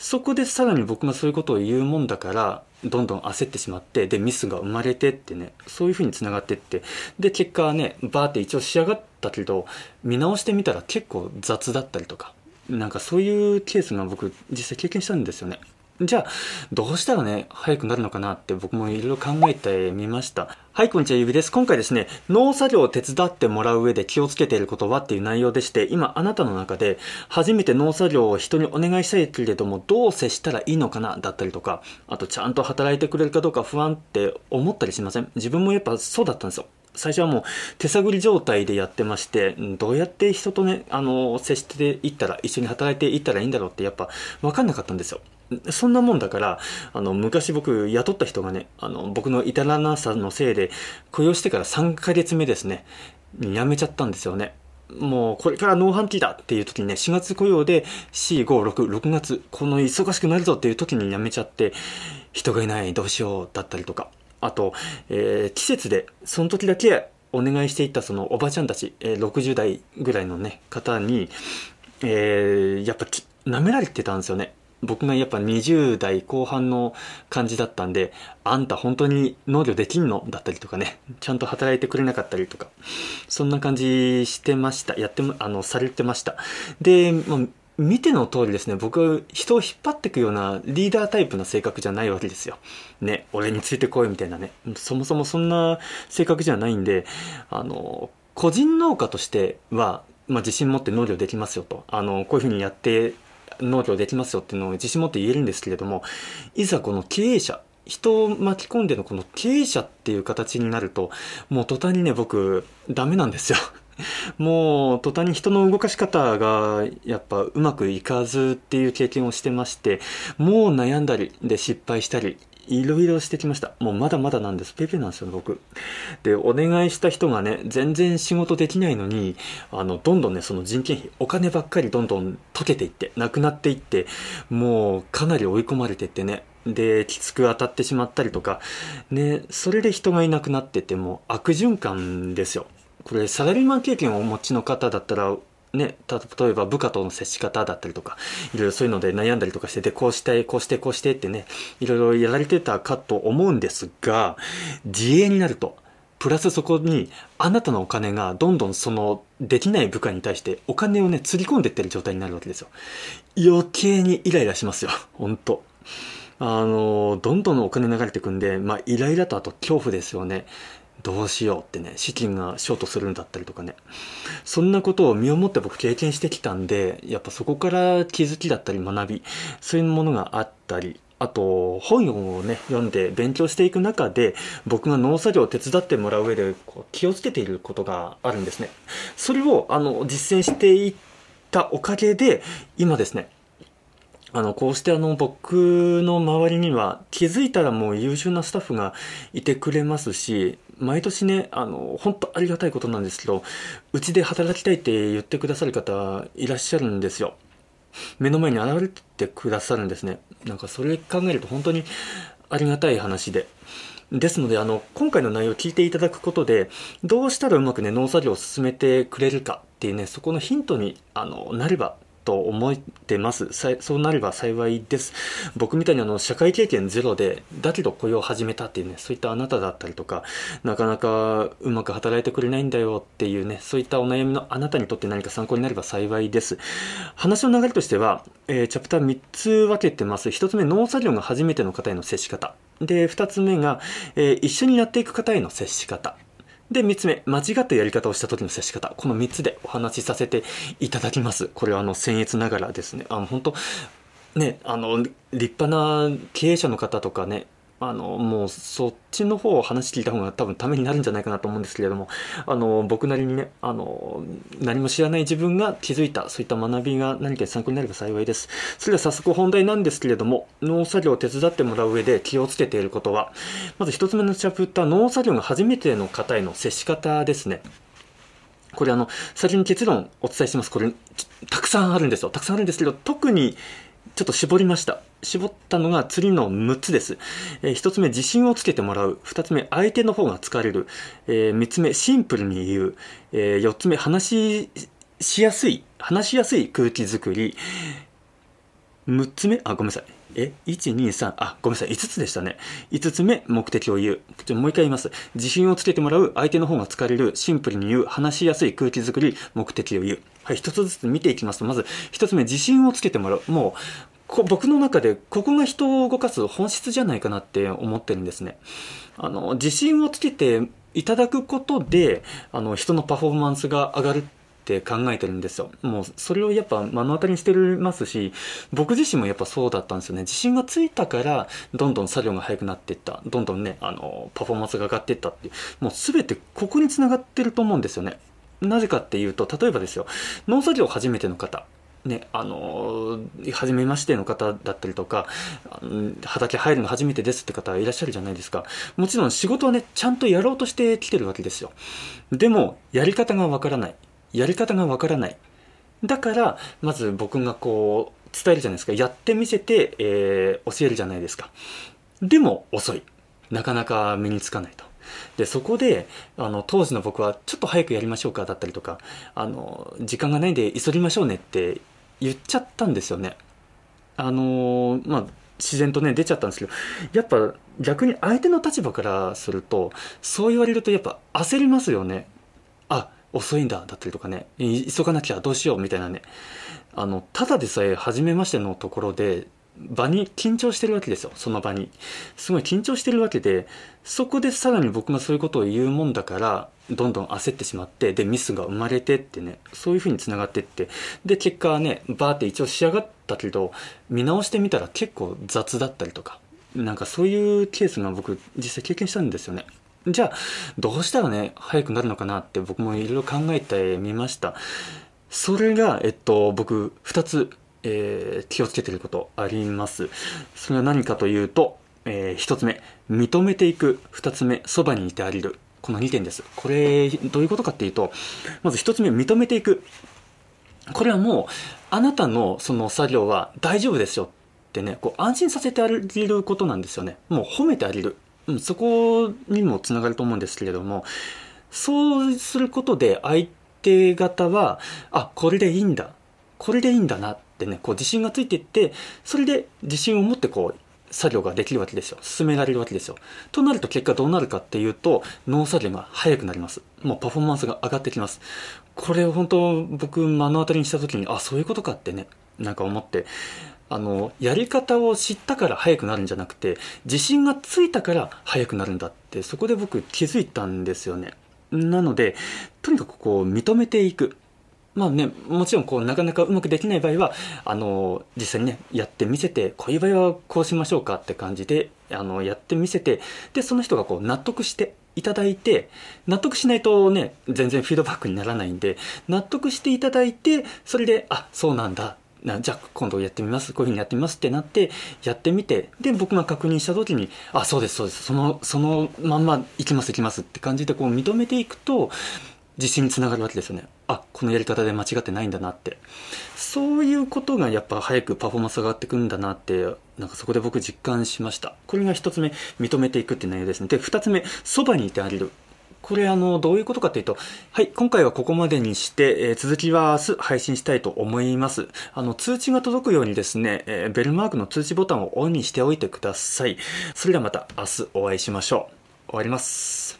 そこでさらに僕がそういうことを言うもんだからどんどん焦ってしまってでミスが生まれてってねそういうふうに繋がってって。で結果はねバーって一応仕上がったけど見直してみたら結構雑だったりとかなんかそういうケースが僕実際経験したんですよね。じゃあ、どうしたらね、早くなるのかなって僕もいろいろ考えてみました。はい、こんにちは、ゆびです。今回ですね、農作業を手伝ってもらう上で気をつけていることはっていう内容でして、今あなたの中で初めて農作業を人にお願いしたいけれども、どう接したらいいのかなだったりとか、あとちゃんと働いてくれるかどうか不安って思ったりしません？自分もやっぱそうだったんですよ。最初はもう手探り状態でやってまして、どうやって人とね、あの、接していったら、一緒に働いていったらいいんだろうってやっぱ分かんなかったんですよ。そんなもんだから、あの、昔僕雇った人がね、あの、僕の至らなさのせいで、雇用してから3ヶ月目ですね、辞めちゃったんですよね。もうこれから農繁期だっていう時にね、4月雇用で4、5、6、6月、この忙しくなるぞっていう時に辞めちゃって、人がいない、どうしようだったりとか。あと、えー、季節で、その時だけお願いしていたそのおばちゃんたち、えー、60代ぐらいのね、方に、えー、やっぱ舐められてたんですよね。僕がやっぱ20代後半の感じだったんで、あんた本当に農業できんの？だったりとかね、ちゃんと働いてくれなかったりとか、そんな感じしてました。やってもあの、されてました。で、まあ、見ての通りですね、僕は人を引っ張っていくようなリーダータイプの性格じゃないわけですよ。ね、俺についてこいみたいなね。そもそもそんな性格じゃないんで、あの、個人農家としては、まあ、自信持って農業できますよと。あの、こういうふうにやって農業できますよっていうのを自信持って言えるんですけれども、いざこの経営者、人を巻き込んでのこの経営者っていう形になると、もう途端にね、僕、ダメなんですよ。もう途端に人の動かし方がやっぱうまくいかずっていう経験をしてまして、もう悩んだりで失敗したり、いろいろしてきました。もうまだまだなんです。ペペなんですよ、僕。で、お願いした人がね、全然仕事できないのに、あの、どんどんね、その人件費、お金ばっかりどんどん溶けていって、なくなっていって、もうかなり追い込まれてってね、で、きつく当たってしまったりとか、ね、それで人がいなくなっててもう悪循環ですよ。これサラリーマン経験をお持ちの方だったらね、例えば部下との接し方だったりとか、いろいろそういうので悩んだりとかしてて、こうして、こうして、こうしてってね、いろいろやられてたかと思うんですが、自営になると、プラスそこに、あなたのお金がどんどんその、できない部下に対してお金をね、つり込んでってる状態になるわけですよ。余計にイライラしますよ。ほんと。あの、どんどんお金流れてくんで、まあ、イライラとあと恐怖ですよね。どうしようってね、資金がショートするんだったりとかね。そんなことを身をもって僕経験してきたんで、やっぱそこから気づきだったり学び、そういうものがあったり、あと、本をね、読んで勉強していく中で、僕が農作業を手伝ってもらう上でこう気をつけていることがあるんですね。それを、あの、実践していったおかげで、今ですね、あの、こうしてあの、僕の周りには気づいたらもう優秀なスタッフがいてくれますし、毎年ね、あの、本当ありがたいことなんですけど、うちで働きたいって言ってくださる方いらっしゃるんですよ。目の前に現れてくださるんですね。なんかそれ考えると本当にありがたい話で。ですので、あの、今回の内容を聞いていただくことで、どうしたらうまくね、農作業を進めてくれるかっていうね、そこのヒントに、あの、なればと思ってます。そうなれば幸いです。僕みたいにあの、社会経験ゼロで、だけど雇用を始めたっていうね、そういったあなただったりとか、なかなかうまく働いてくれないんだよっていうね、そういったお悩みのあなたにとって何か参考になれば幸いです。話の流れとしては、えー、チャプター3つ分けてます。1つ目、農作業が初めての方への接し方。で、2つ目が、えー、一緒にやっていく方への接し方。で、三つ目、間違ったやり方をした時の接し方。この三つでお話しさせていただきます。これはあの、僭越ながらですね。あの、本当ね、あの、立派な経営者の方とかね、あの、もうそっちの方を話聞いた方が多分ためになるんじゃないかなと思うんですけれども、あの、僕なりにね、あの、何も知らない自分が気づいた、そういった学びが何か参考になれば幸いです。それでは早速本題なんですけれども、農作業を手伝ってもらう上で気をつけていることは、まず一つ目のチャプター、農作業が初めての方への接し方ですね。これあの、先に結論お伝えします。これ、たくさんあるんですよ。たくさんあるんですけど、特にちょっと絞りました。絞ったのが次の6つです。えー、1つ目、自信をつけてもらう。2つ目、相手の方が疲れる。えー、3つ目、シンプルに言う。えー、4つ目、話しやすい、話しやすい空気づくり。6つ目あごめんなさいえ123あごめんなさい5つでしたね5つ目目的を言うちょもう一回言います自信をつけてもらう相手の方が疲れるシンプルに言う話しやすい空気づくり目的を言うはい一つずつ見ていきますとまず1つ目自信をつけてもらうもうこ僕の中でここが人を動かす本質じゃないかなって思ってるんですねあの自信をつけていただくことであの人のパフォーマンスが上がるって考えてるんですよ。もうそれをやっぱ目の当たりにしてますし、僕自身もやっぱそうだったんですよね。自信がついたから、どんどん作業が速くなっていった。どんどんね、あの、パフォーマンスが上がっていったっていう。もう全てここにつながってると思うんですよね。なぜかっていうと、例えばですよ、農作業初めての方。ね、あの初めましての方だったりとか、畑入るの初めてですって方いらっしゃるじゃないですか。もちろん仕事はね、ちゃんとやろうとしてきてるわけですよ。でも、やり方がわからない。やり方がわからない。だから、まず僕がこう、伝えるじゃないですか。やってみせて、えー、教えるじゃないですか。でも、遅い。なかなか身につかないと。で、そこで、あの、当時の僕は、ちょっと早くやりましょうか、だったりとか、あの、時間がないんで急ぎましょうねって言っちゃったんですよね。あのまあ、自然とね、出ちゃったんですけど、やっぱ逆に相手の立場からすると、そう言われるとやっぱ焦りますよね。あ、遅いんだだったりとかね急がなきゃどうしようみたいなねあのただでさえ初めましてのところで場に緊張してるわけですよ。その場に。すごい緊張してるわけでそこでさらに僕がそういうことを言うもんだからどんどん焦ってしまってでミスが生まれてってねそういうふうにつながってってで結果はねバーって一応仕上がったけど見直してみたら結構雑だったりとかなんかそういうケースが僕実際経験したんですよね。じゃあ、どうしたらね、早くなるのかなって僕もいろいろ考えてみました。それが、えっと、僕、二つ、えー、気をつけてることあります。それは何かというと、えー、一つ目、認めていく。二つ目、そばにいてあげる。この2点です。これ、どういうことかっていうと、まず一つ目、認めていく。これはもう、あなたのその作業は大丈夫ですよってね、こう安心させてあげることなんですよね。もう褒めてあげる。うん、そこにもつながると思うんですけれども、そうすることで相手方は、あ、これでいいんだ。これでいいんだなてね、こう自信がついていって、それで自信を持ってこう、作業ができるわけですよ。進められるわけですよ。となると結果どうなるかっていうと、脳作業が速くなります。もうパフォーマンスが上がってきます。これを本当僕目の当たりにした時に、あ、そういうことかってね、なんか思って、あの、やり方を知ったから速くなるんじゃなくて、自信がついたから速くなるんだって、そこで僕気づいたんですよね。なので、とにかくこう、認めていく。まあね、もちろんこう、なかなかうまくできない場合は、あの、実際にね、やってみせて、こういう場合はこうしましょうかって感じで、あの、やってみせて、で、その人がこう、納得していただいて、納得しないとね、全然フィードバックにならないんで、納得していただいて、それで、あ、そうなんだ。なじゃあ今度やってみます。こういうふうにやってみますってなってやってみてで僕が確認した時にあそうですそうです。そのそのまんまいきますいきますって感じでこう認めていくと自信につながるわけですよね。あこのやり方で間違ってないんだなってそういうことがやっぱ早くパフォーマンスが上がってくんだなってなんかそこで僕実感しましたこれが一つ目認めていくっていう内容ですねで二つ目そばにいてあげるこれあの、どういうことかというと、はい、今回はここまでにして、えー、続きは明日配信したいと思います。あの、通知が届くようにですね、えー、ベルマークの通知ボタンをオンにしておいてください。それではまた明日お会いしましょう。終わります。